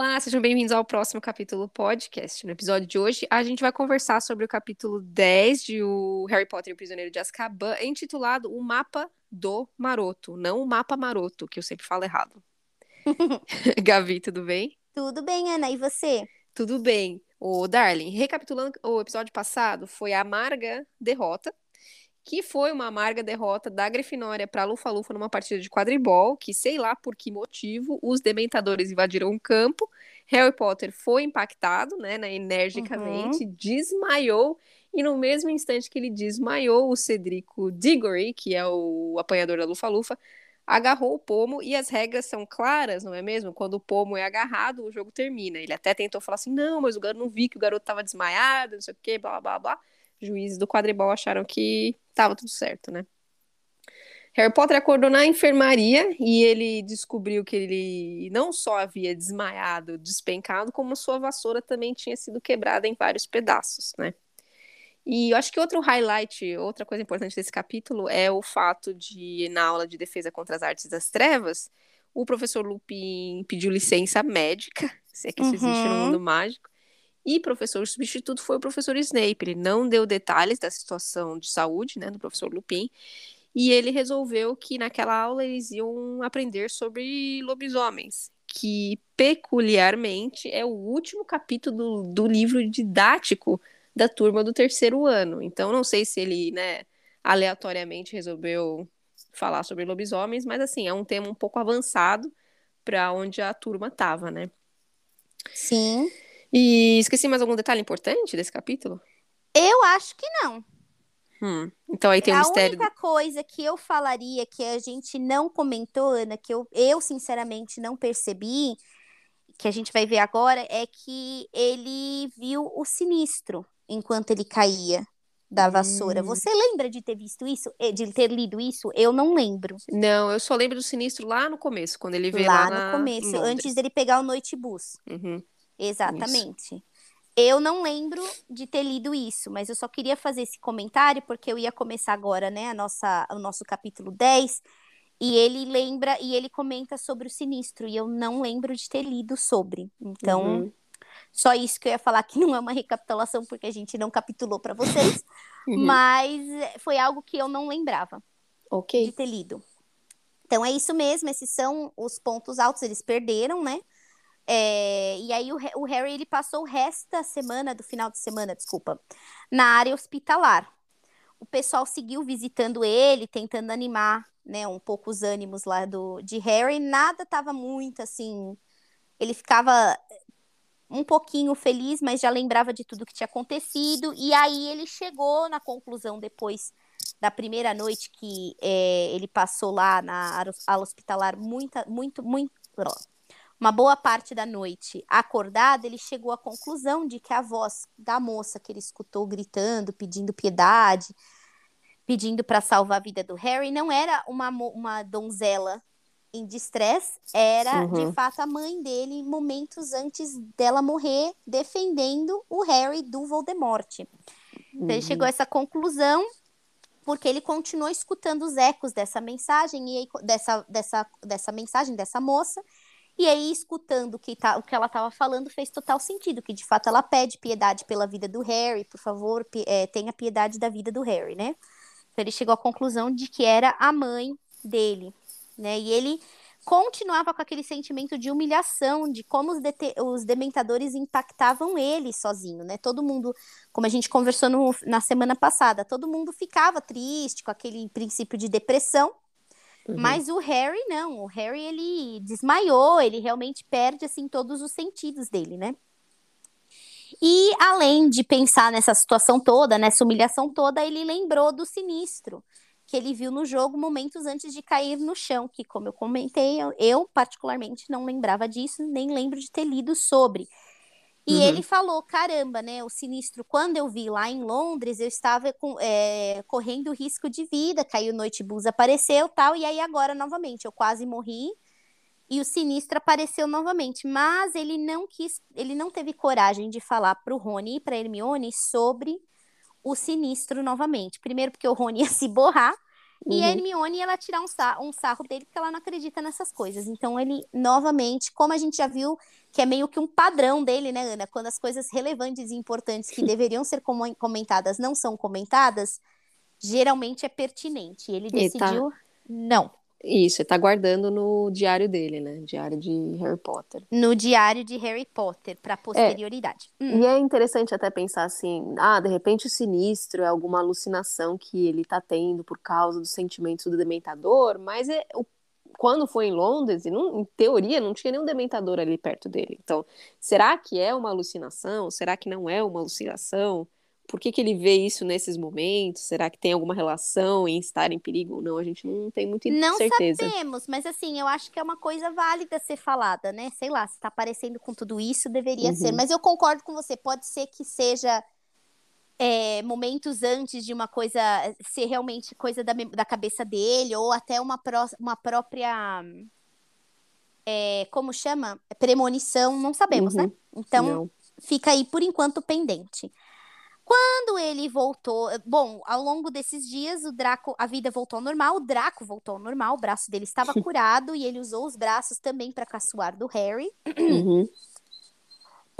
Olá, sejam bem-vindos ao próximo capítulo podcast. No episódio de hoje, a gente vai conversar sobre o capítulo 10 de o Harry Potter e o Prisioneiro de Azkaban, intitulado O Mapa do Maroto, não o Mapa Maroto, que eu sempre falo errado. Gavi, tudo bem? Tudo bem, Ana, e você? Tudo bem. O Darling, recapitulando o episódio passado, foi a amarga derrota que foi uma amarga derrota da Grifinória para Lufa-Lufa numa partida de quadribol, que sei lá por que motivo os dementadores invadiram o campo. Harry Potter foi impactado, né, né energicamente, uhum. desmaiou e no mesmo instante que ele desmaiou, o Cedrico Diggory, que é o apanhador da Lufa-Lufa, agarrou o pomo e as regras são claras, não é mesmo? Quando o pomo é agarrado, o jogo termina. Ele até tentou falar assim: "Não, mas o garoto não vi que o garoto estava desmaiado, não sei o quê, blá blá blá" juízes do quadribol acharam que estava tudo certo, né? Harry Potter acordou na enfermaria e ele descobriu que ele não só havia desmaiado, despencado, como sua vassoura também tinha sido quebrada em vários pedaços, né? E eu acho que outro highlight, outra coisa importante desse capítulo é o fato de, na aula de defesa contra as artes das trevas, o professor Lupin pediu licença médica, se é que isso uhum. existe no uhum. mundo mágico, e professor substituto foi o professor Snape. Ele não deu detalhes da situação de saúde, né, do professor Lupin. E ele resolveu que naquela aula eles iam aprender sobre lobisomens, que peculiarmente é o último capítulo do, do livro didático da turma do terceiro ano. Então, não sei se ele, né, aleatoriamente resolveu falar sobre lobisomens, mas assim, é um tema um pouco avançado para onde a turma estava, né? Sim. E esqueci mais algum detalhe importante desse capítulo? Eu acho que não. Hum, então aí tem um mistério. A única coisa que eu falaria que a gente não comentou, Ana, que eu, eu sinceramente não percebi, que a gente vai ver agora, é que ele viu o sinistro enquanto ele caía da vassoura. Hum. Você lembra de ter visto isso? Eh, de ter lido isso? Eu não lembro. Não, eu só lembro do sinistro lá no começo, quando ele veio lá, lá no na... começo, antes dele pegar o noite bus. Uhum. Exatamente. Isso. Eu não lembro de ter lido isso, mas eu só queria fazer esse comentário porque eu ia começar agora, né, a nossa, o nosso capítulo 10, e ele lembra e ele comenta sobre o sinistro, e eu não lembro de ter lido sobre. Então, uhum. só isso que eu ia falar que não é uma recapitulação porque a gente não capitulou para vocês, uhum. mas foi algo que eu não lembrava okay. de ter lido. Então é isso mesmo, esses são os pontos altos, eles perderam, né? É, e aí o, o, Harry ele passou o resto da semana, do final de semana, desculpa, na área hospitalar. O pessoal seguiu visitando ele, tentando animar, né, um pouco os ânimos lá do de Harry. Nada estava muito assim. Ele ficava um pouquinho feliz, mas já lembrava de tudo que tinha acontecido. E aí ele chegou na conclusão depois da primeira noite que é, ele passou lá na ala hospitalar, muita, muito, muito uma boa parte da noite acordado, ele chegou à conclusão de que a voz da moça que ele escutou gritando, pedindo piedade, pedindo para salvar a vida do Harry, não era uma, uma donzela em distress, era uhum. de fato a mãe dele, momentos antes dela morrer, defendendo o Harry do Voldemort. Então ele chegou a essa conclusão porque ele continuou escutando os ecos dessa mensagem e dessa, dessa, dessa mensagem dessa moça e aí, escutando o que, tá, o que ela estava falando, fez total sentido, que de fato ela pede piedade pela vida do Harry, por favor, é, tenha piedade da vida do Harry, né? Então ele chegou à conclusão de que era a mãe dele, né? E ele continuava com aquele sentimento de humilhação, de como os, os dementadores impactavam ele sozinho, né? Todo mundo, como a gente conversou no, na semana passada, todo mundo ficava triste com aquele princípio de depressão, Uhum. Mas o Harry não, o Harry ele desmaiou, ele realmente perde assim todos os sentidos dele, né? E além de pensar nessa situação toda, nessa humilhação toda, ele lembrou do sinistro que ele viu no jogo momentos antes de cair no chão, que como eu comentei, eu, eu particularmente não lembrava disso, nem lembro de ter lido sobre. E uhum. ele falou: caramba, né? O sinistro, quando eu vi lá em Londres, eu estava com, é, correndo risco de vida, caiu noite bus, apareceu tal, e aí agora novamente eu quase morri e o sinistro apareceu novamente, mas ele não quis, ele não teve coragem de falar para o Rony e para Hermione sobre o sinistro novamente. Primeiro porque o Rony ia se borrar E a Uhum. Hermione, ela tirar um, sa um sarro dele porque ela não acredita nessas coisas. Então, ele, novamente, como a gente já viu, que é meio que um padrão dele, né, Ana? Quando as coisas relevantes e importantes que deveriam ser com comentadas não são comentadas, geralmente é pertinente. Ele E tá- decidiu não. Isso, ele tá guardando no diário dele, né? Diário de Harry Potter. No diário de Harry Potter, para posterioridade. Hum. E é interessante até pensar assim, ah, de repente o sinistro é alguma alucinação que ele tá tendo por causa dos sentimentos do dementador, mas é, o- quando foi em Londres, e não- em teoria, não tinha nenhum dementador ali perto dele. Então, será que é uma alucinação? Será que não é uma alucinação? Por que que ele vê isso nesses momentos? Será que tem alguma relação em estar em perigo ou não? A gente não tem muita Não certeza. sabemos, mas assim, eu acho que é uma coisa válida ser falada, né? Sei lá, se tá aparecendo com tudo isso, deveria Uhum. ser. Mas eu concordo com você, pode ser que seja é, momentos antes de uma coisa ser realmente coisa da, da cabeça dele, ou até uma, pró- uma própria. é, como chama? Premonição, não sabemos, Uhum. né? Então, Não. fica aí por enquanto pendente. Quando ele voltou, bom, ao longo desses dias o Draco, a vida voltou ao normal, o Draco voltou ao normal, o braço dele estava curado e ele usou os braços também para caçoar do Harry. Uhum.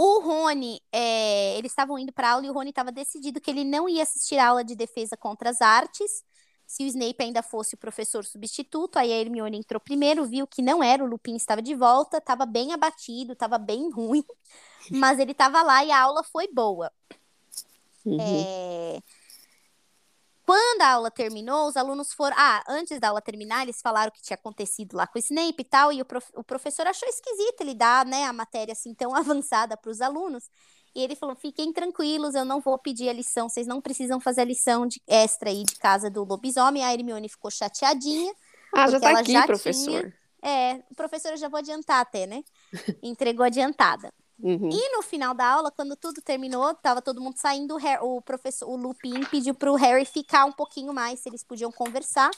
O Rony, é, eles estavam indo para aula e o Rony estava decidido que ele não ia assistir a aula de defesa contra as artes. Se o Snape ainda fosse o professor substituto, aí a Hermione entrou primeiro, viu que não era, o Lupin estava de volta, estava bem abatido, estava bem ruim, mas ele estava lá e a aula foi boa. Uhum. É, Quando a aula terminou, os alunos foram. Ah, antes da aula terminar, eles falaram o que tinha acontecido lá com o Snape e tal, e o, prof- o professor achou esquisito ele dar né, a matéria assim tão avançada para os alunos. E ele falou: fiquem tranquilos, eu não vou pedir a lição, vocês não precisam fazer a lição de extra aí de casa do lobisomem. A Hermione ficou chateadinha. Ah, já tá aqui, já professor. É, o professor eu já vou adiantar até, né? Entregou adiantada. Uhum. E no final da aula, quando tudo terminou, tava todo mundo saindo, o, Har- o professor, o Lupin pediu pro Harry ficar um pouquinho mais, se eles podiam conversar.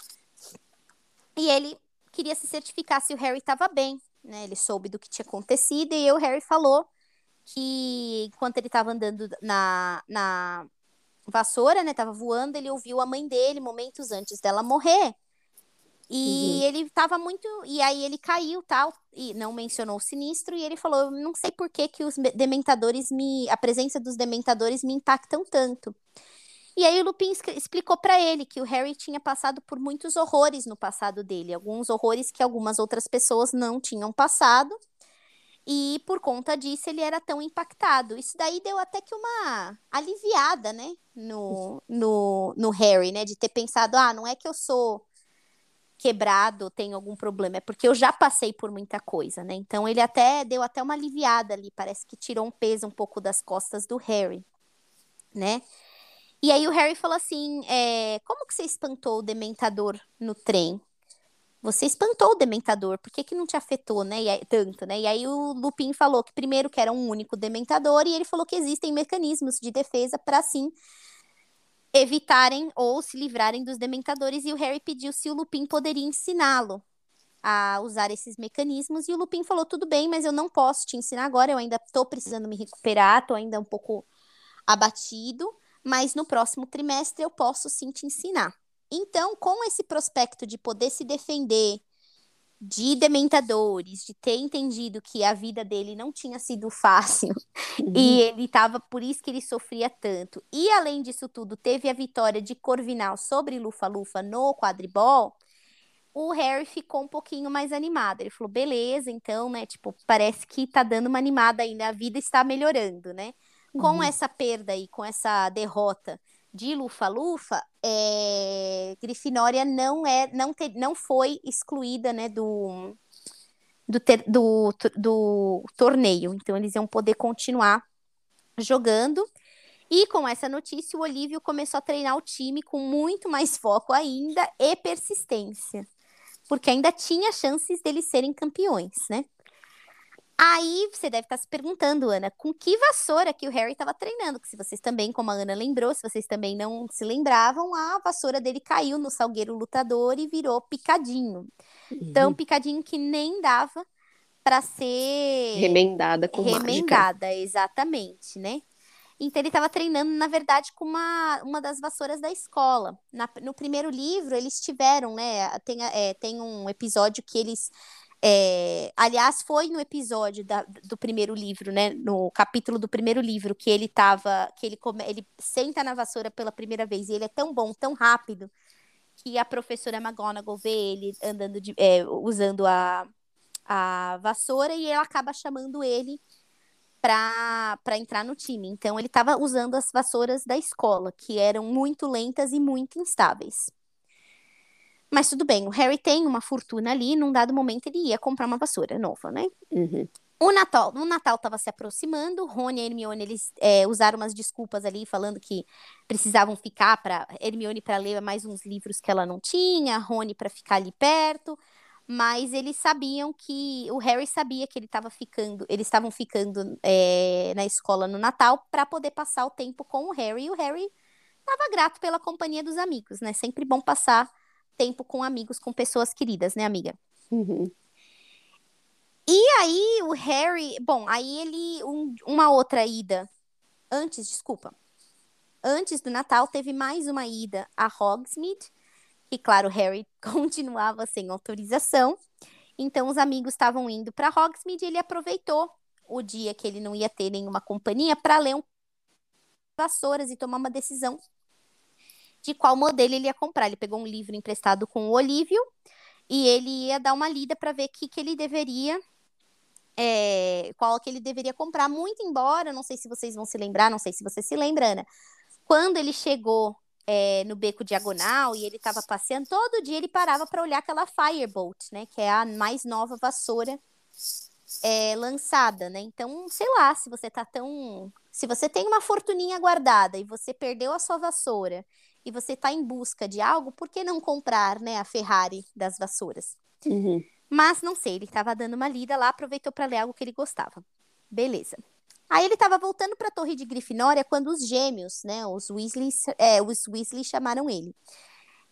E ele queria se certificar se o Harry estava bem, né? Ele soube do que tinha acontecido e o Harry falou que enquanto ele estava andando na, na vassoura, né, tava voando, ele ouviu a mãe dele momentos antes dela morrer. E Uhum. ele tava muito. E aí ele caiu tal. E não mencionou o sinistro. E ele falou: "Eu não sei por que, que os me- dementadores me. A presença dos dementadores me impactam tanto. E aí o Lupin explicou pra ele que o Harry tinha passado por muitos horrores no passado dele. Alguns horrores que algumas outras pessoas não tinham passado. E por conta disso ele era tão impactado. Isso daí deu até que uma aliviada, né? No, no, no Harry, né? De ter pensado: ah, não é que eu sou quebrado, tenho algum problema, é porque eu já passei por muita coisa, né? Então ele até deu até uma aliviada ali, parece que tirou um peso um pouco das costas do Harry, né? E aí o Harry falou assim: é, como que você espantou o dementador no trem? Você espantou o dementador, por que, que não te afetou, né? E aí- tanto, né? E aí o Lupin falou que primeiro que era um único dementador, e ele falou que existem mecanismos de defesa para assim evitarem ou se livrarem dos dementadores, e o Harry pediu se o Lupin poderia ensiná-lo a usar esses mecanismos, e o Lupin falou: tudo bem, mas eu não posso te ensinar agora, eu ainda tô precisando me recuperar, tô ainda um pouco abatido, mas no próximo trimestre eu posso sim te ensinar. Então, com esse prospecto de poder se defender de dementadores, de ter entendido que a vida dele não tinha sido fácil, Uhum. e ele tava, por isso que ele sofria tanto. E além disso tudo, teve a vitória de Corvinal sobre Lufa-Lufa no quadribol. O Harry ficou um pouquinho mais animado. Ele falou: beleza, então, né? Tipo, parece que tá dando uma animada ainda, a vida está melhorando, né? Com Uhum. essa perda aí, com essa derrota de Lufa-Lufa, é... Grifinória não é, não, te, não foi excluída, né, do, do, ter- do, do torneio. Então, eles iam poder continuar jogando. E com essa notícia, o Olívio começou a treinar o time com muito mais foco ainda e persistência. Porque ainda tinha chances deles serem campeões, né? Aí você deve estar se perguntando, Ana, com que vassoura que o Harry estava treinando? Que se vocês também, como a Ana lembrou, se vocês também não se lembravam, a vassoura dele caiu no salgueiro lutador e virou picadinho. Então, picadinho que nem dava para ser Remendada com mágica. remendada, exatamente, né? Então ele estava treinando, na verdade, com uma, uma das vassouras da escola. Na, no primeiro livro, eles tiveram, né? Tem, é, tem um episódio que eles. É, aliás, foi no episódio da, do primeiro livro, né? No capítulo do primeiro livro, que ele tava. que ele, come, ele senta na vassoura pela primeira vez e ele é tão bom, tão rápido, que a professora McGonagall vê ele andando de, é, usando a, a vassoura e ela acaba chamando ele para entrar no time. Então ele estava usando as vassouras da escola, que eram muito lentas e muito instáveis. Mas tudo bem, o Harry tem uma fortuna ali, num dado momento ele ia comprar uma vassoura nova, né? Uhum. O Natal, o Natal estava se aproximando, Rony e Hermione eles é, usaram umas desculpas ali, falando que precisavam ficar para Hermione para ler mais uns livros que ela não tinha, Rony para ficar ali perto mas eles sabiam que o Harry sabia que ele estava ficando, eles estavam ficando é, na escola no Natal para poder passar o tempo com o Harry. E o Harry estava grato pela companhia dos amigos, né? Sempre bom passar tempo com amigos, com pessoas queridas, né, amiga? Uhum. E aí o Harry, bom, aí ele um, uma outra ida antes, desculpa, antes do Natal teve mais uma ida a Hogsmeade e claro, Harry continuava sem autorização. Então os amigos estavam indo para Hogsmeade e ele aproveitou o dia que ele não ia ter nenhuma companhia para ler um vassouras e tomar uma decisão de qual modelo ele ia comprar. Ele pegou um livro emprestado com o Olívio e ele ia dar uma lida para ver que que ele deveria é, qual que ele deveria comprar. Muito embora, não sei se vocês vão se lembrar, não sei se você se lembra, Ana, quando ele chegou é, no beco diagonal e ele estava passeando, todo dia ele parava para olhar aquela Firebolt, né? Que é a mais nova vassoura é, lançada, né? Então, sei lá, se você tá tão. Se você tem uma fortuninha guardada e você perdeu a sua vassoura e você tá em busca de algo, por que não comprar, né, a Ferrari das vassouras? Uhum. Mas não sei, ele estava dando uma lida lá, aproveitou para ler algo que ele gostava. Beleza. Aí ele estava voltando para a Torre de Grifinória quando os gêmeos, né, os Weasley, é, os Weasley chamaram ele.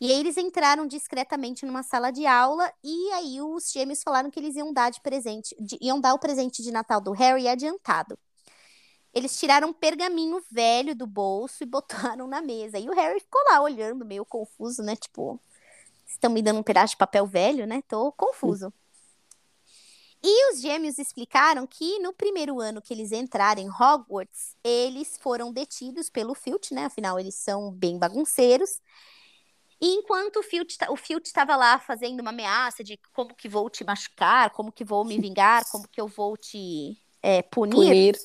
E aí eles entraram discretamente numa sala de aula e aí os gêmeos falaram que eles iam dar de presente, de, iam dar o presente de Natal do Harry adiantado. Eles tiraram um pergaminho velho do bolso e botaram na mesa. E o Harry ficou lá olhando, meio confuso, né? Tipo, estão me dando um pedaço de papel velho, né? Tô confuso. E os gêmeos explicaram que no primeiro ano que eles entraram em Hogwarts, eles foram detidos pelo Filch, né? Afinal, eles são bem bagunceiros. E enquanto o Filch o estava lá fazendo uma ameaça de como que vou te machucar, como que vou me vingar, como que eu vou te é, punir, Punir.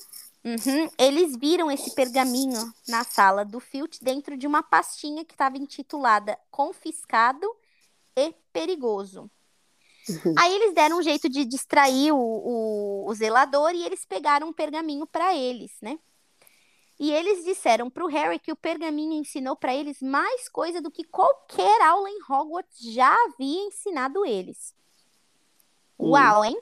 Uhum, eles viram esse pergaminho na sala do Filch dentro de uma pastinha que estava intitulada Confiscado e Perigoso. Uhum. Aí eles deram um jeito de distrair o, o, o zelador e eles pegaram um pergaminho para eles, né? E eles disseram para o Harry que o pergaminho ensinou para eles mais coisa do que qualquer aula em Hogwarts já havia ensinado eles. Hum. Uau, hein?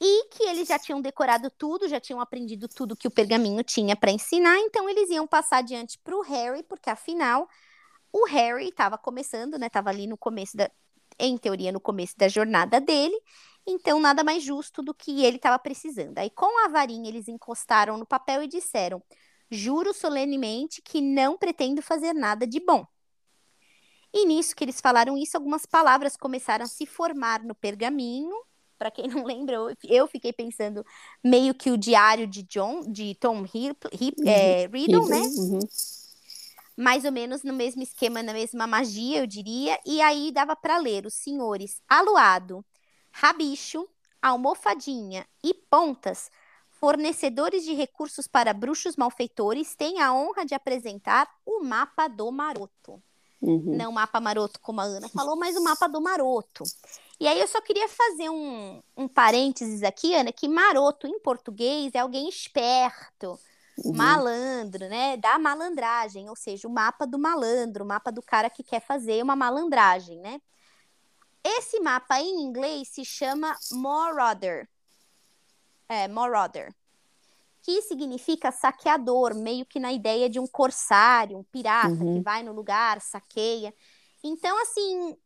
E que eles já tinham decorado tudo, já tinham aprendido tudo que o pergaminho tinha para ensinar, então eles iam passar adiante para o Harry, porque afinal o Harry estava começando, né? Tava ali no começo da, em teoria, no começo da jornada dele. Então, nada mais justo do que ele estava precisando. Aí, com a varinha, eles encostaram no papel e disseram: Juro solenemente que não pretendo fazer nada de bom. E nisso que eles falaram isso, algumas palavras começaram a se formar no pergaminho. Para quem não lembra, eu- eu fiquei pensando meio que o diário de John, de Tom Hip, Hip, é, Riddle, né? Uhum. mais ou menos no mesmo esquema, na mesma magia, eu diria. E aí dava para ler os senhores Aluado, Rabicho, Almofadinha e Pontas, fornecedores de recursos para bruxos malfeitores, têm a honra de apresentar o mapa do maroto. Uhum. Não o mapa maroto, como a Ana falou, mas o mapa do maroto. E aí eu só queria fazer um, um parênteses aqui, Ana, que maroto em português é alguém esperto, Uhum. malandro, né? Da malandragem, ou seja, o mapa do malandro, o mapa do cara que quer fazer uma malandragem, né? Esse mapa em inglês se chama Marauder. É, Marauder. Que significa saqueador, meio que na ideia de um corsário, um pirata Uhum. que vai no lugar, saqueia. Então, assim,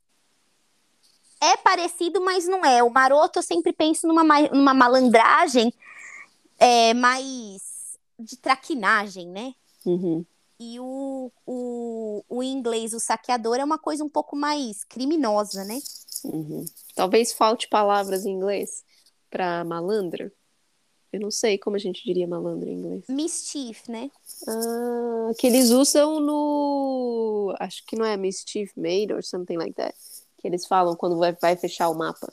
é parecido, mas não é. O maroto eu sempre penso numa, ma- numa malandragem é, mais de traquinagem, né? Uhum. E o, o, o inglês, o saqueador, é uma coisa um pouco mais criminosa, né? Uhum. Talvez falte palavras em inglês para malandro. Eu não sei como a gente diria malandro em inglês. Mischief, né? Ah, que eles usam no. Acho que não é Mischief Made or something like that. Que eles falam quando vai, vai fechar o mapa.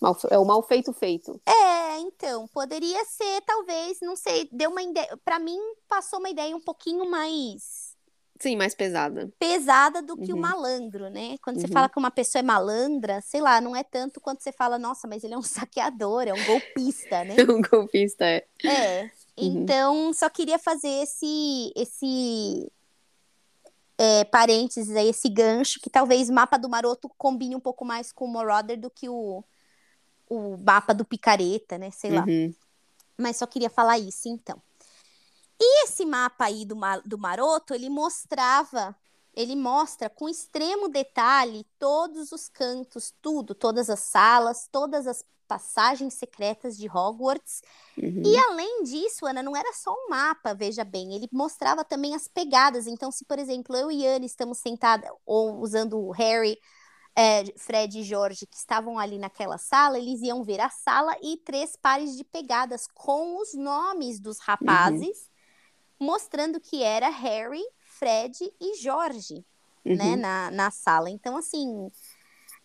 Mal, é o mal feito feito. É, então, poderia ser, talvez, não sei, deu uma ideia. Pra mim, passou uma ideia um pouquinho mais Sim, mais pesada. pesada do que o Uhum. malandro, né? Quando você Uhum. fala que uma pessoa é malandra, sei lá, não é tanto quanto você fala, nossa, mas ele é um saqueador, é um golpista, né? um golpista é. É. Uhum. Então, só queria fazer esse esse é, parênteses aí, esse gancho, que talvez o mapa do Maroto combine um pouco mais com o Marauder do que o, o mapa do Picareta, né? Sei lá. Uhum. Mas só queria falar isso, então. E esse mapa aí do, do Maroto, ele mostrava, ele mostra com extremo detalhe todos os cantos, tudo, todas as salas, todas as passagens secretas de Hogwarts. Uhum. E além disso, Ana, não era só um mapa, veja bem, ele mostrava também as pegadas. Então, se, por exemplo, eu e Anne estamos sentadas, ou usando o Harry, é, Fred e Jorge, que estavam ali naquela sala, eles iam ver a sala e três pares de pegadas com os nomes dos rapazes, mostrando que era Harry, Fred e Jorge, né, Uhum. na, na sala. Então, assim,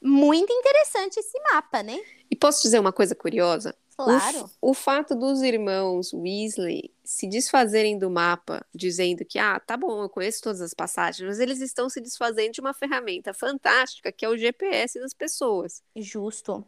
muito interessante esse mapa, né? E posso dizer uma coisa curiosa? O Claro. f- O, fato dos irmãos Weasley se desfazerem do mapa, dizendo que, ah, tá bom, eu conheço todas as passagens, mas eles estão se desfazendo de uma ferramenta fantástica que é o GPS das pessoas. Justo.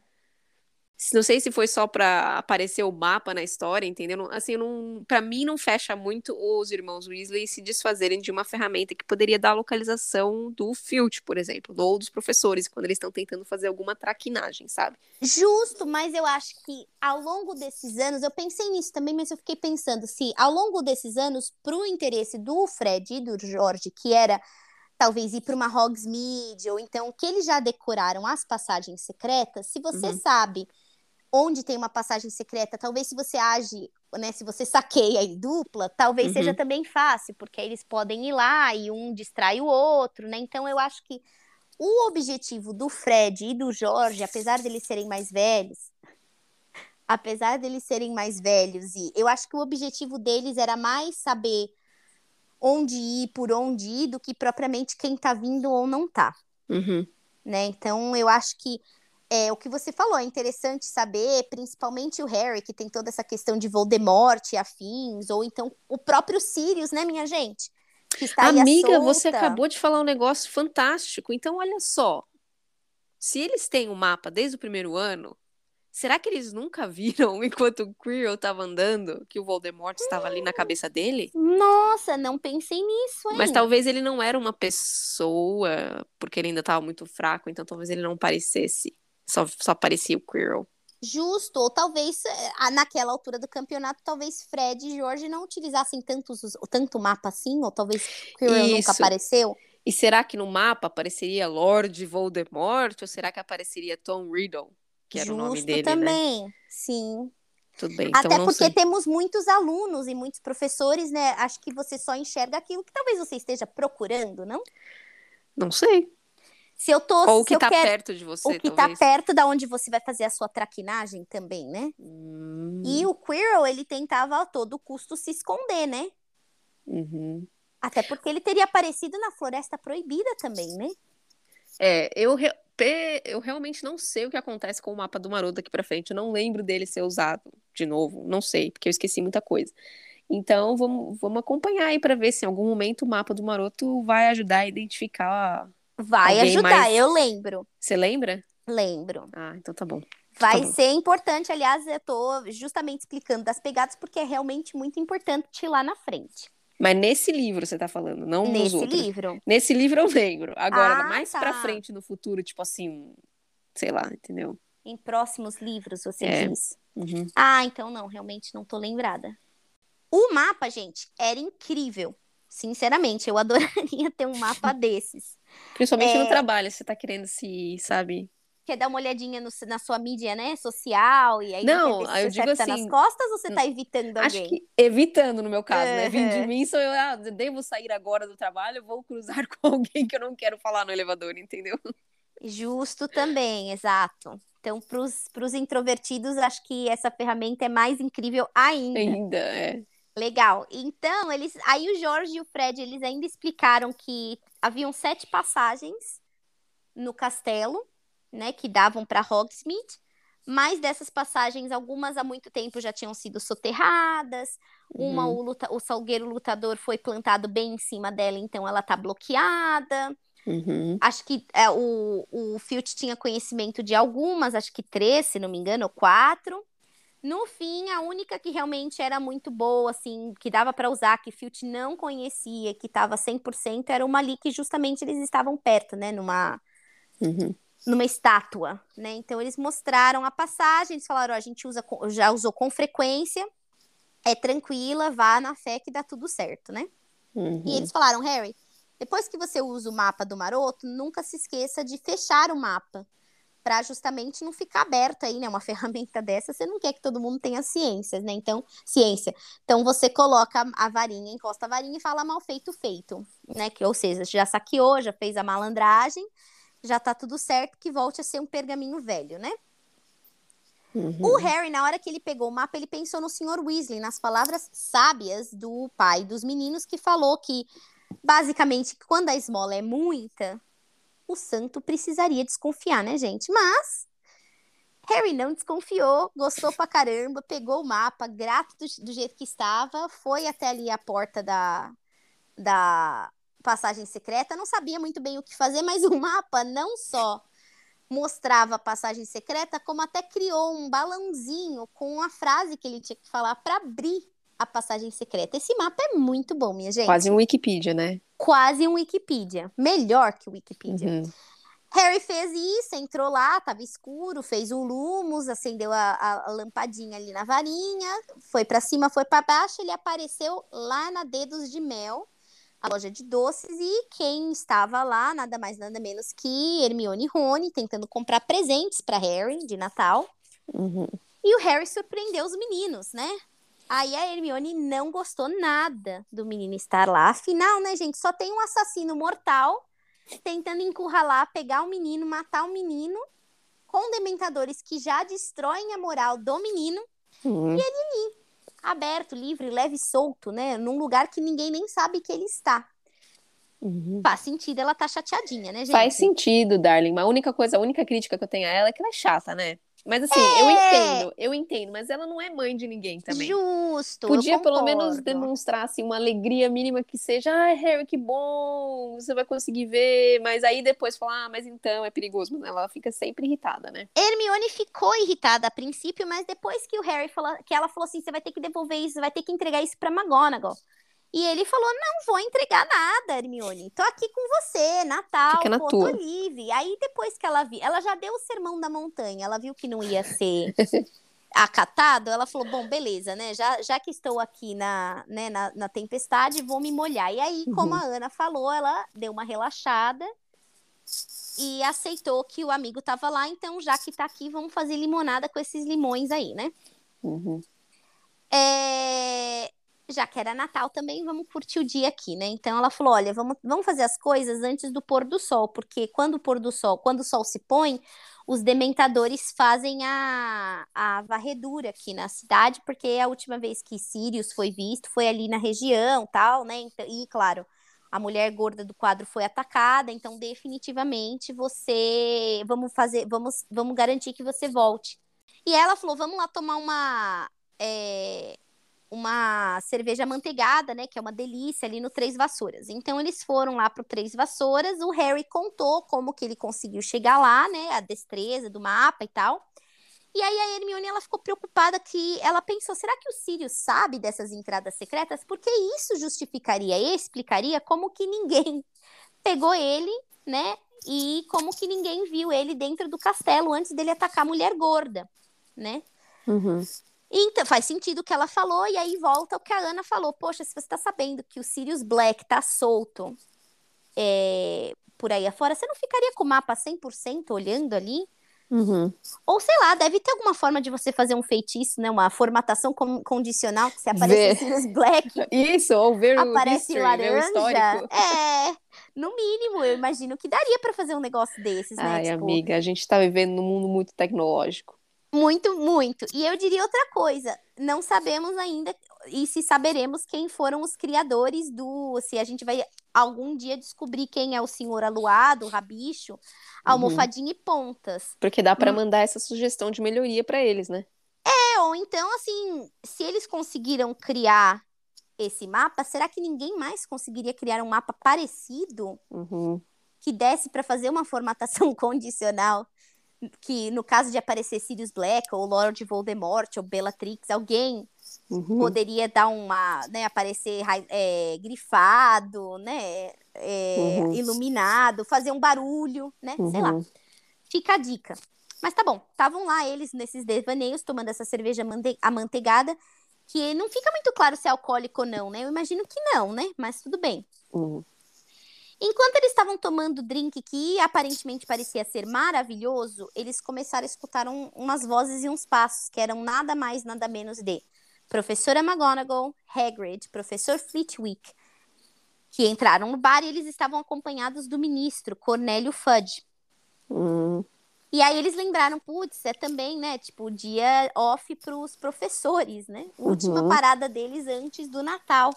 Não sei se foi só pra aparecer o mapa na história, entendeu? Assim, não, para mim não fecha muito os irmãos Weasley se desfazerem de uma ferramenta que poderia dar a localização do Filch, por exemplo, ou dos professores, quando eles estão tentando fazer alguma traquinagem, sabe? Justo, mas eu acho que ao longo desses anos, eu pensei nisso também, mas eu fiquei pensando se ao longo desses anos, pro interesse do Fred e do Jorge, que era talvez ir para uma Hogsmeade, ou então que eles já decoraram as passagens secretas, se você Uhum. sabe onde tem uma passagem secreta, talvez se você age, né, se você saqueia em dupla, talvez Uhum. seja também fácil, porque eles podem ir lá e um distrai o outro, né? Então eu acho que o objetivo do Fred e do Jorge, apesar deles serem mais velhos, apesar deles serem mais velhos, e eu acho que o objetivo deles era mais saber onde ir, por onde ir, do que propriamente quem tá vindo ou não tá, Uhum. né? Então eu acho que é, o que você falou é interessante saber, principalmente o Harry, que tem toda essa questão de Voldemort e afins, ou então o próprio Sirius, né, minha gente? Amiga, você acabou de falar um negócio fantástico. Então, olha só. Se eles têm o mapa desde o primeiro ano, será que eles nunca viram, enquanto o Quirrell estava andando, que o Voldemort estava ali na cabeça dele? Nossa, não pensei nisso, hein? Mas talvez ele não era uma pessoa, porque ele ainda estava muito fraco, então talvez ele não parecesse. Só, só parecia o Quirrell. Justo, ou talvez eh, naquela altura do campeonato, talvez Fred e Jorge não utilizassem tantos, tanto mapa assim, ou talvez Quirrell nunca Isso. apareceu. E será que no mapa apareceria Lord Voldemort? Ou será que apareceria Tom Riddle? Que era Justo o nome dele, né? também, sim. Tudo bem, então Até não porque sei. temos muitos alunos e muitos professores, né? Acho que você só enxerga aquilo que talvez você esteja procurando, não? Não sei. Se eu tô, Ou o que eu tá quero, perto de você, o que tá talvez. perto da onde você vai fazer a sua traquinagem também, né? Hum, E o Quirrell, ele tentava a todo custo se esconder, né? uhum. Até porque ele teria aparecido na Floresta Proibida também, né? É, eu, re- eu realmente não sei o que acontece com o mapa do Maroto daqui pra frente. Eu não lembro dele ser usado de novo. Não sei, porque eu esqueci muita coisa. Então, vamos, vamos acompanhar aí pra ver se em algum momento o mapa do Maroto vai ajudar a identificar. Vai Alguém ajudar, mais- eu lembro. Você lembra? Lembro. Ah, então tá bom. Vai bom. ser importante, aliás, eu tô justamente explicando das pegadas, porque é realmente muito importante lá na frente. Mas nesse livro você tá falando, não nos nesse outros. livro. Nesse livro eu lembro. Agora, Ah, mais tá. pra frente no futuro, tipo assim, sei lá, entendeu? Em próximos livros, você É. diz. Uhum. Ah, então não, realmente não tô lembrada. O mapa, gente, era incrível. Sinceramente, eu adoraria ter um mapa desses. Principalmente É. no trabalho, você tá querendo se, sabe, quer dar uma olhadinha no, na sua mídia, né, social, e aí não, se eu você digo tá assim, nas costas ou você tá evitando acho alguém? que evitando no meu caso, né? Vim de Uhum. mim, sou eu, ah, devo sair agora do trabalho, vou cruzar com alguém que eu não quero falar no elevador, entendeu? Justo também, exato. Então, para os introvertidos, acho que essa ferramenta é mais incrível ainda. Ainda, é. Legal. Então, eles, aí o Jorge e o Fred, eles ainda explicaram que haviam sete passagens no castelo, né, que davam para Hogsmeade. Mas dessas passagens, algumas há muito tempo já tinham sido soterradas. Uma, Uhum. o, luta, o salgueiro lutador foi plantado bem em cima dela, então ela tá bloqueada. Uhum. Acho que é, o, o Filch tinha conhecimento de algumas, acho que três, se não me engano, ou quatro. No fim, a única que realmente era muito boa, assim, que dava para usar, que Filch não conhecia, que estava 100%, era uma ali que justamente eles estavam perto, né, numa, Uhum. numa estátua, né? Então eles mostraram a passagem, eles falaram, a gente usa, já usou com frequência, é tranquila, vá na fé que dá tudo certo, né? Uhum. E eles falaram, Harry, depois que você usa o mapa do maroto, nunca se esqueça de fechar o mapa. Pra justamente não ficar aberto aí, né? Uma ferramenta dessa, você não quer que todo mundo tenha ciências, né? Então, ciência. Então você coloca a varinha, encosta a varinha e fala mal feito, feito. Né? Que, ou seja, já saqueou, já fez a malandragem, já tá tudo certo, que volte a ser um pergaminho velho, né? Uhum. O Harry, na hora que ele pegou o mapa, ele pensou no Sr. Weasley, nas palavras sábias do pai dos meninos, que falou que, basicamente, quando a esmola é muita, o santo precisaria desconfiar, né, gente? Mas Harry não desconfiou, gostou pra caramba, pegou o mapa, grato do, do jeito que estava, foi até ali a porta da, da passagem secreta, não sabia muito bem o que fazer, mas o mapa não só mostrava a passagem secreta, como até criou um balãozinho com a frase que ele tinha que falar para abrir a passagem secreta. Esse mapa é muito bom, minha gente. Quase um Wikipedia, né? Quase um Wikipedia. Melhor que o Wikipedia. Uhum. Harry fez isso, entrou lá, tava escuro, fez um lumos, acendeu a, a- a lampadinha ali na varinha, foi para cima, foi para baixo, ele apareceu lá na Dedos de Mel, a loja de doces, e quem estava lá, nada mais nada menos que Hermione e Rony, tentando comprar presentes para Harry de Natal. Uhum. E o Harry surpreendeu os meninos, né? Aí a Hermione não gostou nada do menino estar lá. Afinal, né, gente, só tem um assassino mortal tentando encurralar, pegar o menino, matar o menino, com dementadores que já destroem a moral do menino, Uhum. aberto, livre, leve e solto, né? Num lugar que ninguém nem sabe que ele está. Uhum. Faz sentido ela tá chateadinha, né, gente? Faz sentido, Darling. Mas a única coisa, a única crítica que eu tenho a ela é que ela é chata, né? Mas assim, eu É. entendo, eu entendo, mas ela não é mãe de ninguém também. Justo. eu Podia pelo menos demonstrar assim, uma alegria mínima que seja, ai, Harry, que bom, você vai conseguir ver, mas aí depois falar, ah, mas então é perigoso, ela fica sempre irritada, né? Hermione ficou irritada a princípio, mas depois que o Harry falou, que ela falou assim, você vai ter que devolver isso, você vai ter que entregar isso pra McGonagall. E ele falou, não vou entregar nada, Hermione. Tô aqui com você, Natal, Fica na pô, tua. tô livre. Aí depois que ela viu, ela já deu o sermão da montanha, ela viu que não ia ser acatado, ela falou, bom, beleza, né? Já, já que estou aqui na, né, na, na tempestade, vou me molhar. E aí, como Uhum. a Ana falou, ela deu uma relaxada e aceitou que o amigo tava lá, então já que tá aqui, vamos fazer limonada com esses limões aí, né? Uhum. É, Já que era Natal também, vamos curtir o dia aqui, né? Então ela falou: olha, vamos, vamos fazer as coisas antes do pôr do sol, porque quando o pôr do sol, quando o sol se põe, os dementadores fazem a, a varredura aqui na cidade, porque a última vez que Sirius foi visto foi ali na região, tal, né? Então, e claro, a mulher gorda do quadro foi atacada, então definitivamente você vamos fazer, vamos, vamos garantir que você volte. E ela falou: vamos lá tomar uma é, uma cerveja amanteigada, né? Que é uma delícia ali no Três Vassouras. Então eles foram lá pro Três Vassouras. O Harry contou como que ele conseguiu chegar lá, né? A destreza do mapa e tal. E aí a Hermione ela ficou preocupada que ela pensou, será que o Sirius sabe dessas entradas secretas? Porque isso justificaria explicaria como que ninguém pegou ele, né? E como que ninguém viu ele dentro do castelo antes dele atacar a mulher gorda, né? Uhum. Então, faz sentido o que ela falou, e aí volta o que a Ana falou. Poxa, se você tá sabendo que o Sirius Black tá solto é, por aí afora, você não ficaria com o mapa 100% olhando ali? Uhum. Ou sei lá, deve ter alguma forma de você fazer um feitiço, né? Uma formatação com- condicional que se aparecer Sirius Black, Isso, ou ver o aparece history, ver laranja. histórico. É, no mínimo, eu imagino que daria pra fazer um negócio desses, né? Ai, Tipo, amiga, a gente tá vivendo num mundo muito tecnológico. Muito, muito. E eu diria outra coisa. Não sabemos ainda, e se saberemos quem foram os criadores do. Se a gente vai algum dia descobrir quem é o senhor aluado, o rabicho, almofadinha e pontas. Porque dá pra Hum. mandar essa sugestão de melhoria pra eles, né? É, ou então, assim, se eles conseguiram criar esse mapa, será que ninguém mais conseguiria criar um mapa parecido Uhum. que desse para fazer uma formatação condicional? Que no caso de aparecer Sirius Black ou Lord Voldemort ou Bellatrix, alguém Uhum. poderia dar uma, né, aparecer é, grifado, né, é, Uhum. iluminado, fazer um barulho, né, sei lá. Uhum. Fica a dica. Mas tá bom, estavam lá eles nesses devaneios tomando essa cerveja mante- amanteigada, que não fica muito claro se é alcoólico ou não, né? Eu imagino que não, né? Mas tudo bem. Uhum. Enquanto eles estavam tomando o drink que aparentemente parecia ser maravilhoso, eles começaram a escutar um- umas vozes e uns passos que eram nada mais, nada menos de Professora McGonagall, Hagrid, Professor Flitwick, que entraram no bar e eles estavam acompanhados do ministro Cornélio Fudge. Uhum. E aí eles lembraram, putz, é também, né, tipo, dia off pros professores, né? Última Uhum. parada deles antes do Natal.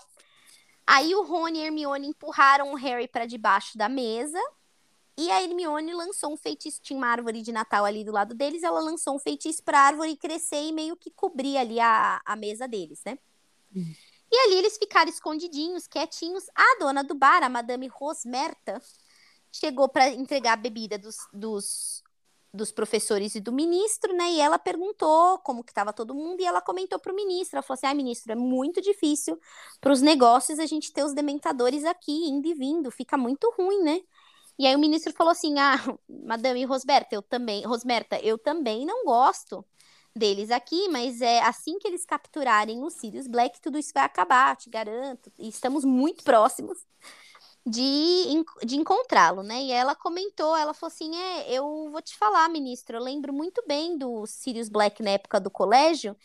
Aí o Rony e a Hermione empurraram o Harry para debaixo da mesa. E a Hermione lançou um feitiço, tinha uma árvore de Natal ali do lado deles, ela lançou um feitiço para a árvore crescer e meio que cobrir ali a, a mesa deles, né? E ali eles ficaram escondidinhos, quietinhos. A dona do bar, a Madame Rosmerta, chegou para entregar a bebida dos, dos, dos professores e do ministro, né? E ela perguntou como que estava todo mundo e ela comentou para o ministro. Ela falou assim: "Ah, ministro, é muito difícil para os negócios a gente ter os dementadores aqui indo e vindo, fica muito ruim, né?" E aí o ministro falou assim: "Ah, Madame Rosberta, eu também, Rosmerta, eu também não gosto deles aqui, mas é assim que eles capturarem o Sirius Black, tudo isso vai acabar, te garanto. E estamos muito próximos de, de encontrá-lo, né? E ela comentou, ela falou assim: é, eu vou te falar, ministro, eu lembro muito bem do Sirius Black na época do colégio.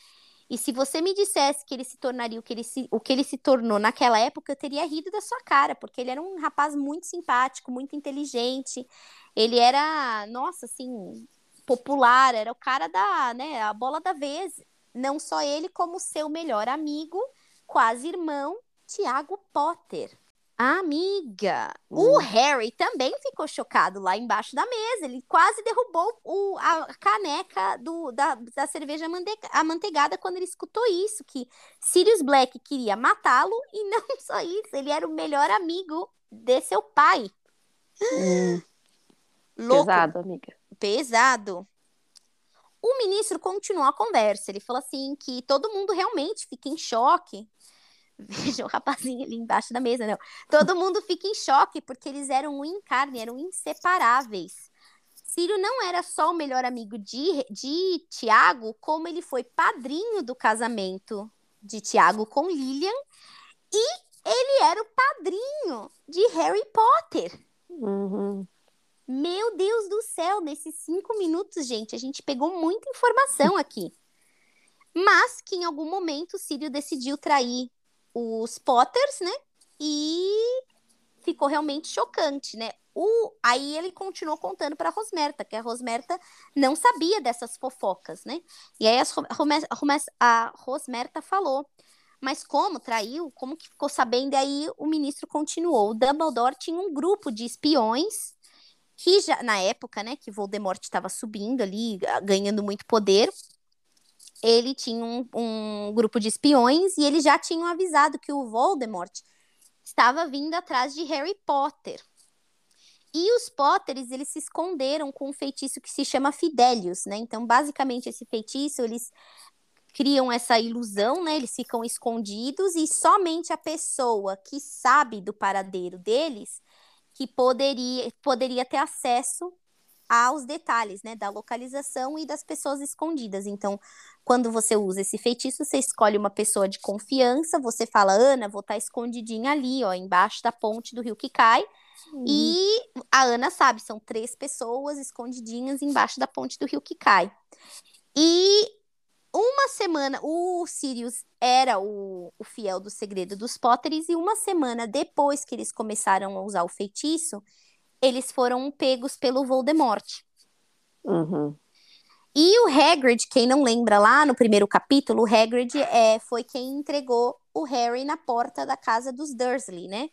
E se você me dissesse que ele se tornaria o que ele se, o que ele se tornou naquela época, eu teria rido da sua cara, porque ele era um rapaz muito simpático, muito inteligente. Ele era, nossa, assim, popular, era o cara da, né, a bola da vez. Não só ele, como seu melhor amigo, quase irmão, Tiago Potter. Amiga, o Hum. Harry também ficou chocado lá embaixo da mesa. Ele quase derrubou o, a caneca do, da, da cerveja amante- amanteigada quando ele escutou isso, que Sirius Black queria matá-lo e não só isso, ele era o melhor amigo de seu pai. Hum. Louco, Pesado, amiga. pesado. O ministro continuou a conversa. Ele falou assim que todo mundo realmente fica em choque. Veja o rapazinho ali embaixo da mesa, não. Todo mundo fica em choque porque eles eram um em carne, eram inseparáveis. Círio não era só o melhor amigo de, de Tiago, como ele foi padrinho do casamento de Tiago com Lilian e ele era o padrinho de Harry Potter. Uhum. Meu Deus do céu, nesses cinco minutos, gente, a gente pegou muita informação aqui. Mas que em algum momento o Círio decidiu trair os Potters, né? E ficou realmente chocante, né? O, aí ele continuou contando para Rosmerta, que a Rosmerta não sabia dessas fofocas, né? E aí as a Rosmerta falou. Mas como traiu? Como que ficou sabendo? E aí o ministro continuou. O Dumbledore tinha um grupo de espiões que já na época, né, que Voldemort estava subindo ali, ga- ganhando muito poder, ele tinha um, um grupo de espiões e eles já tinham avisado que o Voldemort estava vindo atrás de Harry Potter. E os Potters, eles se esconderam com um feitiço que se chama Fidelius, né? Então, basicamente, esse feitiço, eles criam essa ilusão, né? Eles ficam escondidos e somente a pessoa que sabe do paradeiro deles que poderia, poderia ter acesso aos detalhes, né, da localização e das pessoas escondidas. Então, quando você usa esse feitiço, você escolhe uma pessoa de confiança, você fala, Ana, vou estar escondidinha ali, ó, embaixo da ponte do rio que cai. Uhum. E a Ana sabe, são três pessoas escondidinhas embaixo da ponte do rio que cai. E uma semana, o Sirius era o, o fiel do segredo dos Potteries, e uma semana depois que eles começaram a usar o feitiço, eles foram pegos pelo Voldemort. Uhum. E o Hagrid, quem não lembra lá no primeiro capítulo, o Hagrid é, foi quem entregou o Harry na porta da casa dos Dursley, né?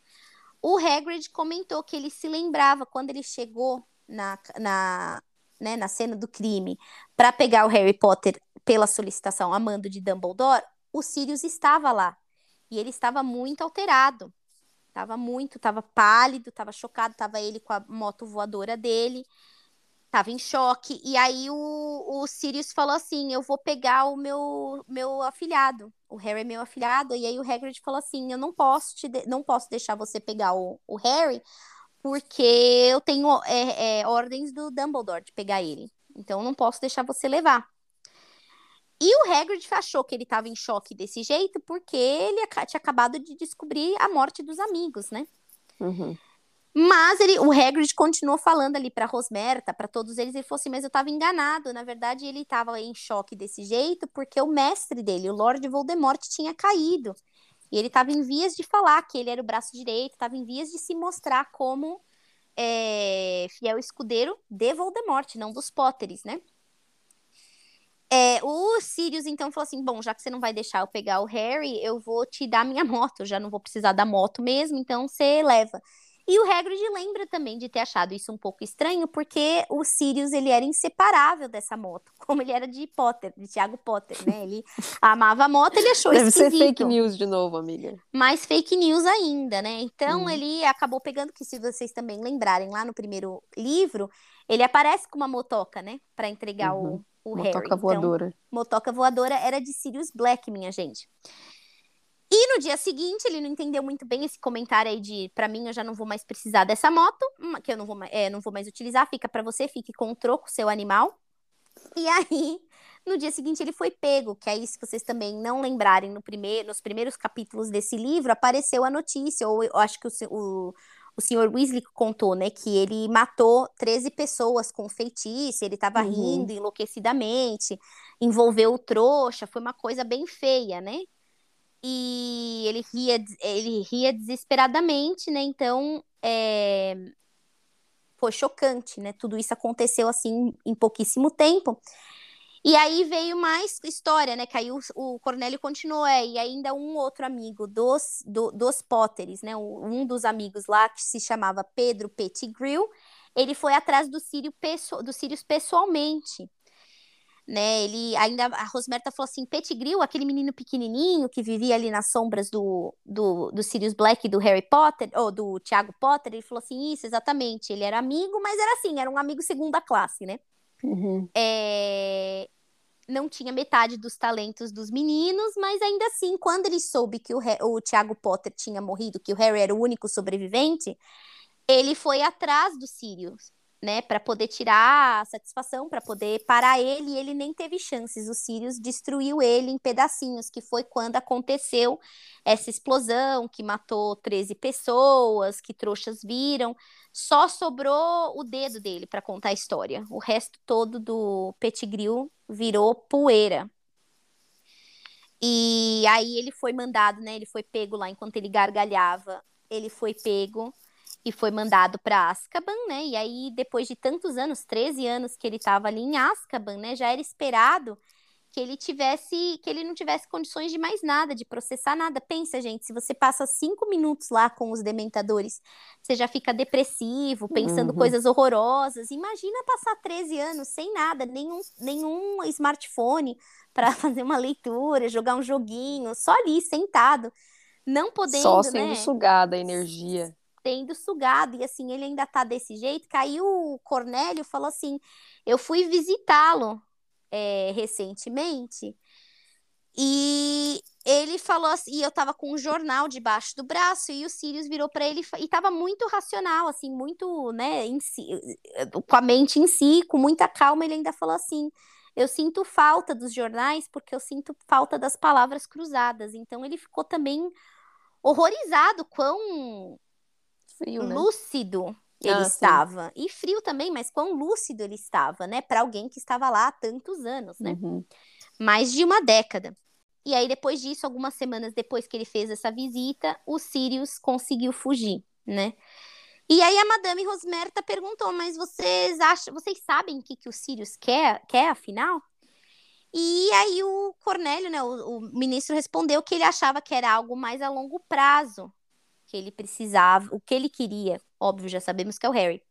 O Hagrid comentou que ele se lembrava quando ele chegou na, na, né, na cena do crime para pegar o Harry Potter pela solicitação a mando de Dumbledore, o Sirius estava lá. E ele estava muito alterado. Tava muito, tava pálido, tava chocado, tava ele com a moto voadora dele tava em choque. E aí o, o Sirius falou assim: Eu vou pegar o meu, meu afilhado. O Harry é meu afilhado. E aí o Hagrid falou assim: Eu não posso, te de... não posso deixar você pegar o, o Harry, porque eu tenho é, é, ordens do Dumbledore de pegar ele. Então eu não posso deixar você levar. E o Hagrid achou que ele estava em choque desse jeito porque ele tinha acabado de descobrir a morte dos amigos, né? Uhum. Mas ele, o Hagrid continuou falando ali para Rosmerta, para todos eles, ele falou assim: "Mas eu estava enganado, na verdade ele estava em choque desse jeito porque o mestre dele, o Lord Voldemort, tinha caído. E ele estava em vias de falar que ele era o braço direito, estava em vias de se mostrar como é, fiel escudeiro de Voldemort, não dos Potteries, né? É, o Sirius então falou assim: bom, já que você não vai deixar eu pegar o Harry, eu vou te dar minha moto, já não vou precisar da moto mesmo, então você leva. E o Hagrid lembra também de ter achado isso um pouco estranho, porque o Sirius ele era inseparável dessa moto, como ele era de Potter, de Tiago Potter, né? Ele amava a moto, ele achou Deve esquisito. ser fake news de novo, amiga. Mais fake news ainda, né? Então hum. ele acabou pegando que, se vocês também lembrarem, lá no primeiro livro, ele aparece com uma motoca, né? Para entregar uhum. o, o motoca Harry. Motoca voadora. Então, motoca voadora era de Sirius Black, minha gente. E no dia seguinte, ele não entendeu muito bem esse comentário aí de, para mim, eu já não vou mais precisar dessa moto, que eu não vou, é, não vou mais utilizar, fica para você, fique com o troco, seu animal. E aí, no dia seguinte, ele foi pego, que aí, se vocês também não lembrarem, no primeiro, nos primeiros capítulos desse livro, apareceu a notícia, ou eu acho que o, o, o senhor Weasley contou, né, que ele matou 13 pessoas com feitiço, ele estava uhum. rindo enlouquecidamente, envolveu o trouxa, foi uma coisa bem feia, né? e ele ria, ele ria desesperadamente, né? Então, é... foi chocante, né? Tudo isso aconteceu assim em pouquíssimo tempo. E aí veio mais história, né? Que aí o, o Cornélio continuou, é, e ainda um outro amigo dos, do, dos Potteres, né? Um dos amigos lá, que se chamava Pedro Pettigrew, ele foi atrás do Sírio, do Sirius pessoalmente né? Ele ainda a Rosmerta falou assim, Pettigrew, aquele menino pequenininho que vivia ali nas sombras do, do, do Sirius Black do Harry Potter, ou do Tiago Potter, ele falou assim, isso, exatamente, ele era amigo, mas era assim, era um amigo segunda classe, né? Uhum. É... Não tinha metade dos talentos dos meninos, mas ainda assim, quando ele soube que o, o Tiago Potter tinha morrido, que o Harry era o único sobrevivente, ele foi atrás do Sirius né, para poder tirar a satisfação, para poder parar ele, e ele nem teve chances. O Sirius destruiu ele em pedacinhos, que foi quando aconteceu essa explosão que matou 13 pessoas, que trouxas viram. Só sobrou o dedo dele para contar a história. O resto todo do Pettigrew virou poeira. E aí ele foi mandado, né? Ele foi pego lá enquanto ele gargalhava. Ele foi pego e foi mandado para Azkaban, né? E aí, depois de tantos anos, 13 anos que ele estava ali em Azkaban, né? Já era esperado que ele tivesse, que ele não tivesse condições de mais nada, de processar nada. Pensa, gente, se você passa cinco minutos lá com os dementadores, você já fica depressivo, pensando uhum. coisas horrorosas. Imagina passar 13 anos sem nada, nenhum, nenhum smartphone para fazer uma leitura, jogar um joguinho, só ali, sentado, não podendo, Só sendo né? sugada a energia tendo sugado. E assim, ele ainda tá desse jeito. Caiu o Cornélio falou assim: eu fui visitá-lo é, recentemente. E ele falou assim, e eu tava com um jornal debaixo do braço, e o Sirius virou para ele e tava muito racional, assim, muito, né, si, com a mente em si, com muita calma, ele ainda falou assim: eu sinto falta dos jornais porque eu sinto falta das palavras cruzadas. Então ele ficou também horrorizado quão Frio, né? lúcido ele Ah, sim. estava. E frio também, mas quão lúcido ele estava, né? Para alguém que estava lá há tantos anos, né? Uhum. mais de uma década. E aí, depois disso, algumas semanas depois que ele fez essa visita, o Sirius conseguiu fugir, né? E aí a Madame Rosmerta perguntou, mas vocês acham, vocês sabem o que, que o Sirius quer, quer, afinal? E aí o Cornélio, né, o, o ministro respondeu que ele achava que era algo mais a longo prazo, que ele precisava, o que ele queria, óbvio, já sabemos que é o Harry.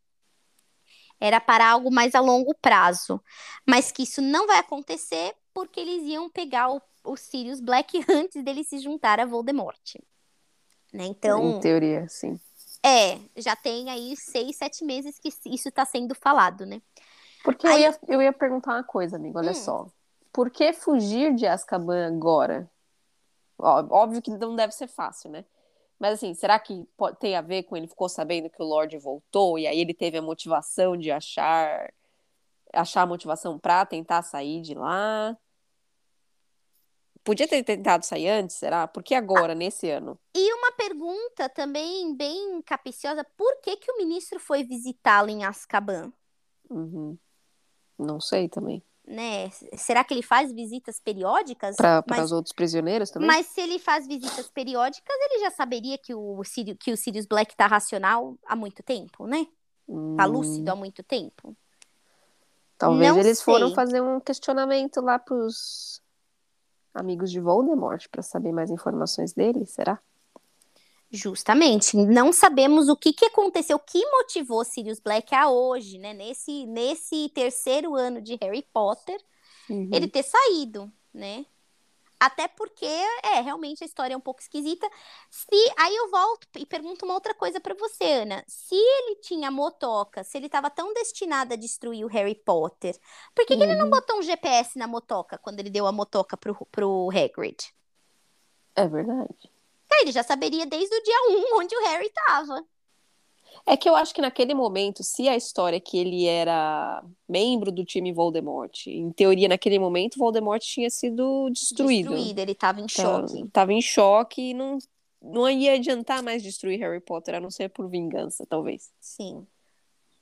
Era para algo mais a longo prazo, mas que isso não vai acontecer porque eles iam pegar o, o Sirius Black antes dele se juntar a Voldemort. Né? Então, Em teoria, sim. é, já tem aí seis, sete meses que isso está sendo falado, né? Porque eu Aí- ia, eu ia perguntar uma coisa, amigo, olha Hum. só. Por que fugir de Azkaban agora? Ó, Óbvio que não deve ser fácil, né? Mas assim, será que pode, tem a ver com ele ficou sabendo que o Lorde voltou e aí ele teve a motivação de achar achar a motivação pra tentar sair de lá? Podia ter tentado sair antes, será? Por que agora, nesse ano? E uma pergunta também bem capiciosa: por que, que o ministro foi visitá-lo em Azkaban? Uhum. Não sei também. Né? Será que ele faz visitas periódicas? Para os outros prisioneiros também? Mas se ele faz visitas periódicas, ele já saberia que o, Sirius, que o Sirius Black tá racional há muito tempo, né? Tá Hum, lúcido há muito tempo. Talvez Não eles foram sei. fazer um questionamento lá pros amigos de Voldemort para saber mais informações dele, será? Justamente. Não sabemos o que, que aconteceu, o que motivou Sirius Black a hoje, né? Nesse, nesse terceiro ano de Harry Potter, Uhum. ele ter saído, né? Até porque, é, realmente a história é um pouco esquisita. Se Aí eu volto e pergunto uma outra coisa pra você, Ana. Se ele tinha motoca, se ele estava tão destinado a destruir o Harry Potter, por que, que ele não Uhum. botou um GPS na motoca quando ele deu a motoca pro, pro Hagrid? É verdade. Aí ele já saberia desde o dia 1 onde o Harry tava. É que eu acho que naquele momento, se a história é que ele era membro do time Voldemort, em teoria, naquele momento, Voldemort tinha sido destruído. Destruído, ele tava em Então, choque. Tava em choque e não, não ia adiantar mais destruir Harry Potter, a não ser por vingança, talvez. Sim.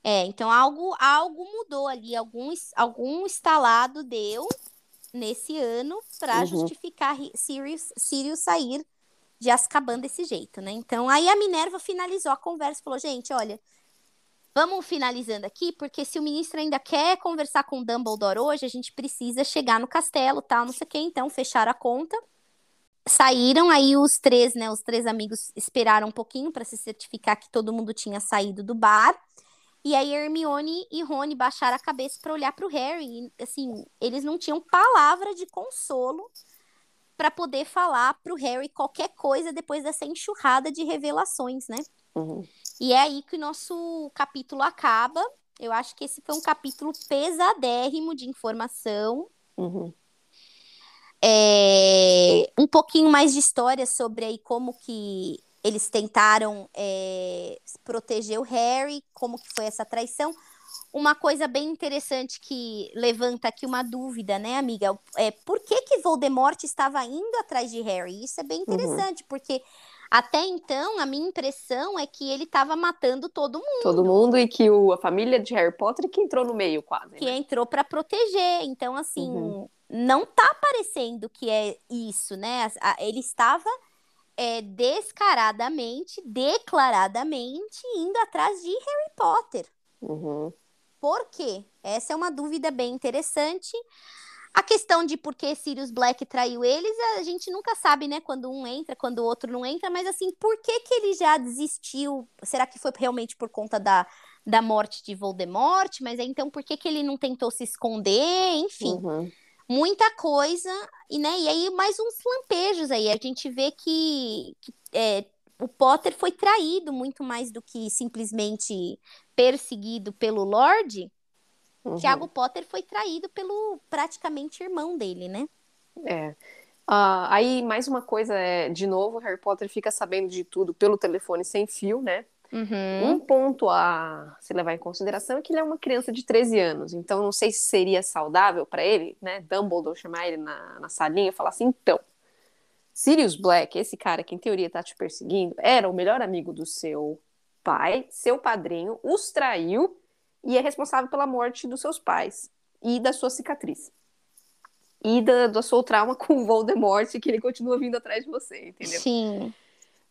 É, então algo, algo mudou ali, algum, algum estalado deu nesse ano para Uhum. justificar Ri- Sirius, Sirius sair de Azkaban desse jeito, né? Então aí a Minerva finalizou a conversa, e falou, gente, olha, vamos finalizando aqui, porque se o ministro ainda quer conversar com o Dumbledore hoje, a gente precisa chegar no castelo, tal, não sei o quê, então fecharam a conta. Saíram aí os três, né? Os três amigos esperaram um pouquinho para se certificar que todo mundo tinha saído do bar. E aí Hermione e Rony baixaram a cabeça para olhar para o Harry. E, assim, eles não tinham palavra de consolo para poder falar para o Harry qualquer coisa depois dessa enxurrada de revelações, né? Uhum. E é aí que o nosso capítulo acaba. Eu acho que esse foi um capítulo pesadérrimo de informação. Uhum. É, um pouquinho mais de história sobre aí como que eles tentaram é, proteger o Harry, como que foi essa traição. Uma coisa bem interessante que levanta aqui uma dúvida, né, amiga? É por que que Voldemort estava indo atrás de Harry? Isso é bem interessante, porque até então a minha impressão é que ele estava matando todo mundo Todo mundo e que o, a família de Harry Potter que entrou no meio, quase. que né? entrou para proteger. Então, assim, Uhum. não tá parecendo que é isso, né? Ele estava é, descaradamente, declaradamente indo atrás de Harry Potter. Uhum. Por quê? Essa é uma dúvida bem interessante. A questão de por que Sirius Black traiu eles, a gente nunca sabe, né? Quando um entra, quando o outro não entra, mas assim, por que que ele já desistiu? Será que foi realmente por conta da, da morte de Voldemort? Mas aí, então, por que que ele não tentou se esconder? Enfim, Uhum. muita coisa, e, né, e aí mais uns lampejos aí, a gente vê que, que, é, o Potter foi traído muito mais do que simplesmente perseguido pelo Lorde, Uhum. Tiago Potter foi traído pelo praticamente irmão dele, né? É. Ah, aí, mais uma coisa é, de novo, Harry Potter fica sabendo de tudo pelo telefone sem fio, né? Uhum. Um ponto a se levar em consideração é que ele é uma criança de 13 anos, então não sei se seria saudável para ele, né? Dumbledore chamar ele na, na salinha e falar assim: então, Sirius Black, esse cara que em teoria tá te perseguindo, era o melhor amigo do seu pai, seu padrinho, os traiu e é responsável pela morte dos seus pais e da sua cicatriz. E da, do seu trauma com o Voldemort, que ele continua vindo atrás de você, entendeu? Sim.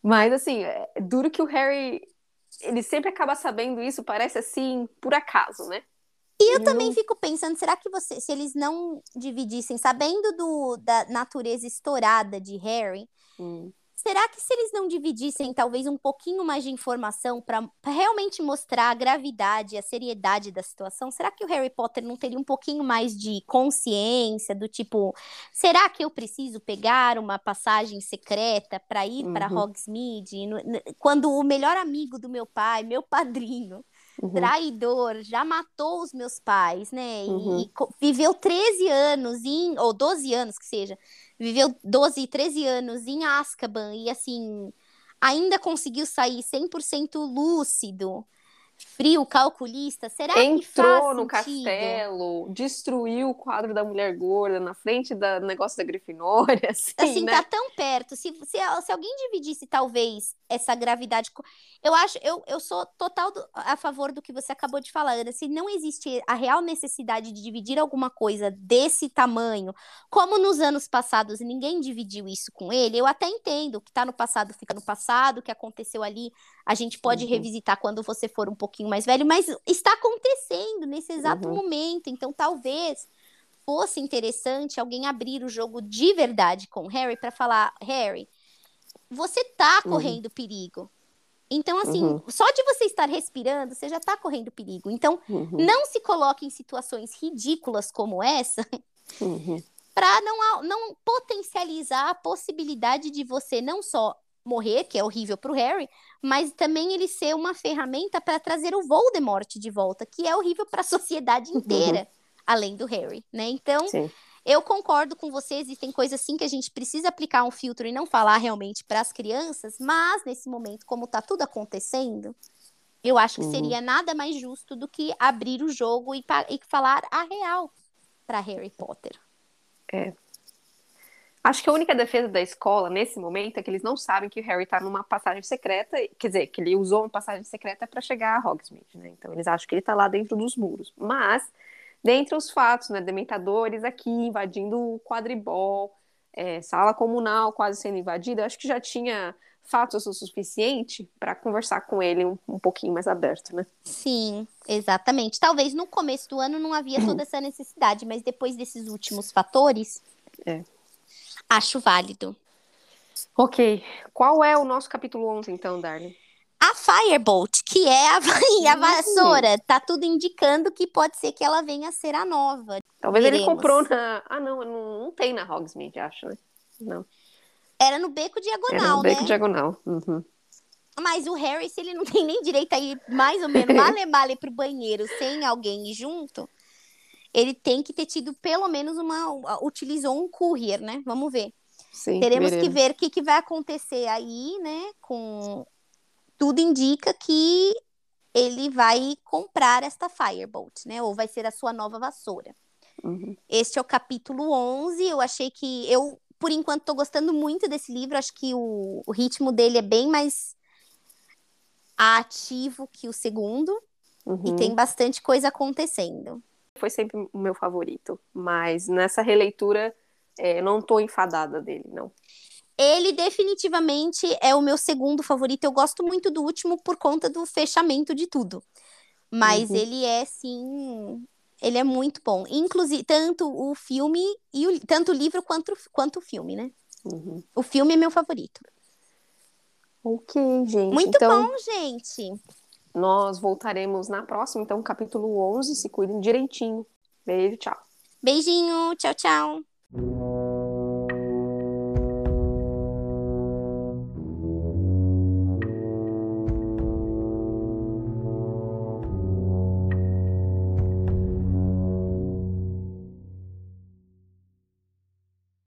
Mas, assim, é duro que o Harry, ele sempre acaba sabendo isso, parece assim, por acaso, né? E eu também fico pensando, será que você, se eles não dividissem, sabendo do, da natureza estourada de Harry, hum. será que se eles não dividissem talvez um pouquinho mais de informação para realmente mostrar a gravidade, a seriedade da situação, será que o Harry Potter não teria um pouquinho mais de consciência do tipo, será que eu preciso pegar uma passagem secreta para ir uhum. para Hogsmeade quando o melhor amigo do meu pai, meu padrinho, uhum. traidor, já matou os meus pais, né? Uhum. E, viveu 13 anos em, ou 12 anos que seja, viveu 12, 13 anos em Azkaban e assim, ainda conseguiu sair 100% lúcido frio, calculista, será Entrou que Entrou no castelo, destruiu o quadro da mulher gorda na frente do negócio da Grifinória, assim, assim né? tá tão perto. Se, se, se alguém dividisse, talvez, essa gravidade... Eu acho, eu, eu sou total do, a favor do que você acabou de falar, Ana. Se não existe a real necessidade de dividir alguma coisa desse tamanho, como nos anos passados ninguém dividiu isso com ele, eu até entendo. Que tá no passado fica no passado, o que aconteceu ali a gente pode uhum. revisitar quando você for um pouquinho mais velho, mas está acontecendo nesse exato uhum. momento. Então, talvez fosse interessante alguém abrir o jogo de verdade com o Harry para falar: Harry, você tá uhum. correndo perigo. Então, assim, uhum. só de você estar respirando, você já está correndo perigo. Então, uhum. não se coloque em situações ridículas como essa uhum. para não, não potencializar a possibilidade de você não só morrer, que é horrível para o Harry, mas também ele ser uma ferramenta para trazer o Voldemort de volta, que é horrível para a sociedade inteira, uhum. além do Harry, né? Então, Sim. eu concordo com você, existem coisas sim que a gente precisa aplicar um filtro e não falar realmente para as crianças, mas nesse momento, como está tudo acontecendo, eu acho que uhum. seria nada mais justo do que abrir o jogo e, e falar a real para Harry Potter. É, Acho que a única defesa da escola nesse momento é que eles não sabem que o Harry tá numa passagem secreta, quer dizer, que ele usou uma passagem secreta para chegar a Hogsmeade, né? Então eles acham que ele tá lá dentro dos muros. Mas, dentre os fatos, né, dementadores aqui invadindo o quadribol, é, sala comunal quase sendo invadida, acho que já tinha fatos o suficiente para conversar com ele um, um, pouquinho mais aberto, né? Sim, exatamente. Talvez no começo do ano não havia toda essa necessidade, mas depois desses últimos fatores, é. Acho válido. Ok. Qual é o nosso capítulo 11, então, Darling? A Firebolt, que é a, a vassoura, tá tudo indicando que pode ser que ela venha a ser a nova. Talvez Veremos. ele comprou na. Ah, não, não, não tem na Hogsmeade, acho, né? Não. Era no beco diagonal, Era no beco né? diagonal. Uhum. Mas o Harry, se ele não tem nem direito a ir mais ou menos male male pro banheiro sem alguém ir junto, ele tem que ter tido pelo menos uma. Utilizou um courier, né? Vamos ver. Sim, Teremos veremos. que ver o que, que vai acontecer aí, né? Com. Tudo indica que ele vai comprar esta Firebolt, né? Ou vai ser a sua nova vassoura. Uhum. Este é o capítulo 11. Eu achei que. Eu, por enquanto, estou gostando muito desse livro. Acho que o, o ritmo dele é bem mais ativo que o segundo. Uhum. E tem bastante coisa acontecendo foi sempre o meu favorito. Mas nessa releitura, é, não tô enfadada dele, não. Ele definitivamente é o meu segundo favorito. Eu gosto muito do último por conta do fechamento de tudo. Mas uhum. ele é, sim. Ele é muito bom. Inclusive, tanto o filme, e o, tanto o livro quanto, quanto o filme, né? Uhum. O filme é meu favorito. Ok, gente. Muito então... bom, gente. Nós voltaremos na próxima, então, capítulo 11. Se cuidem direitinho. Beijo, tchau. Beijinho, tchau, tchau.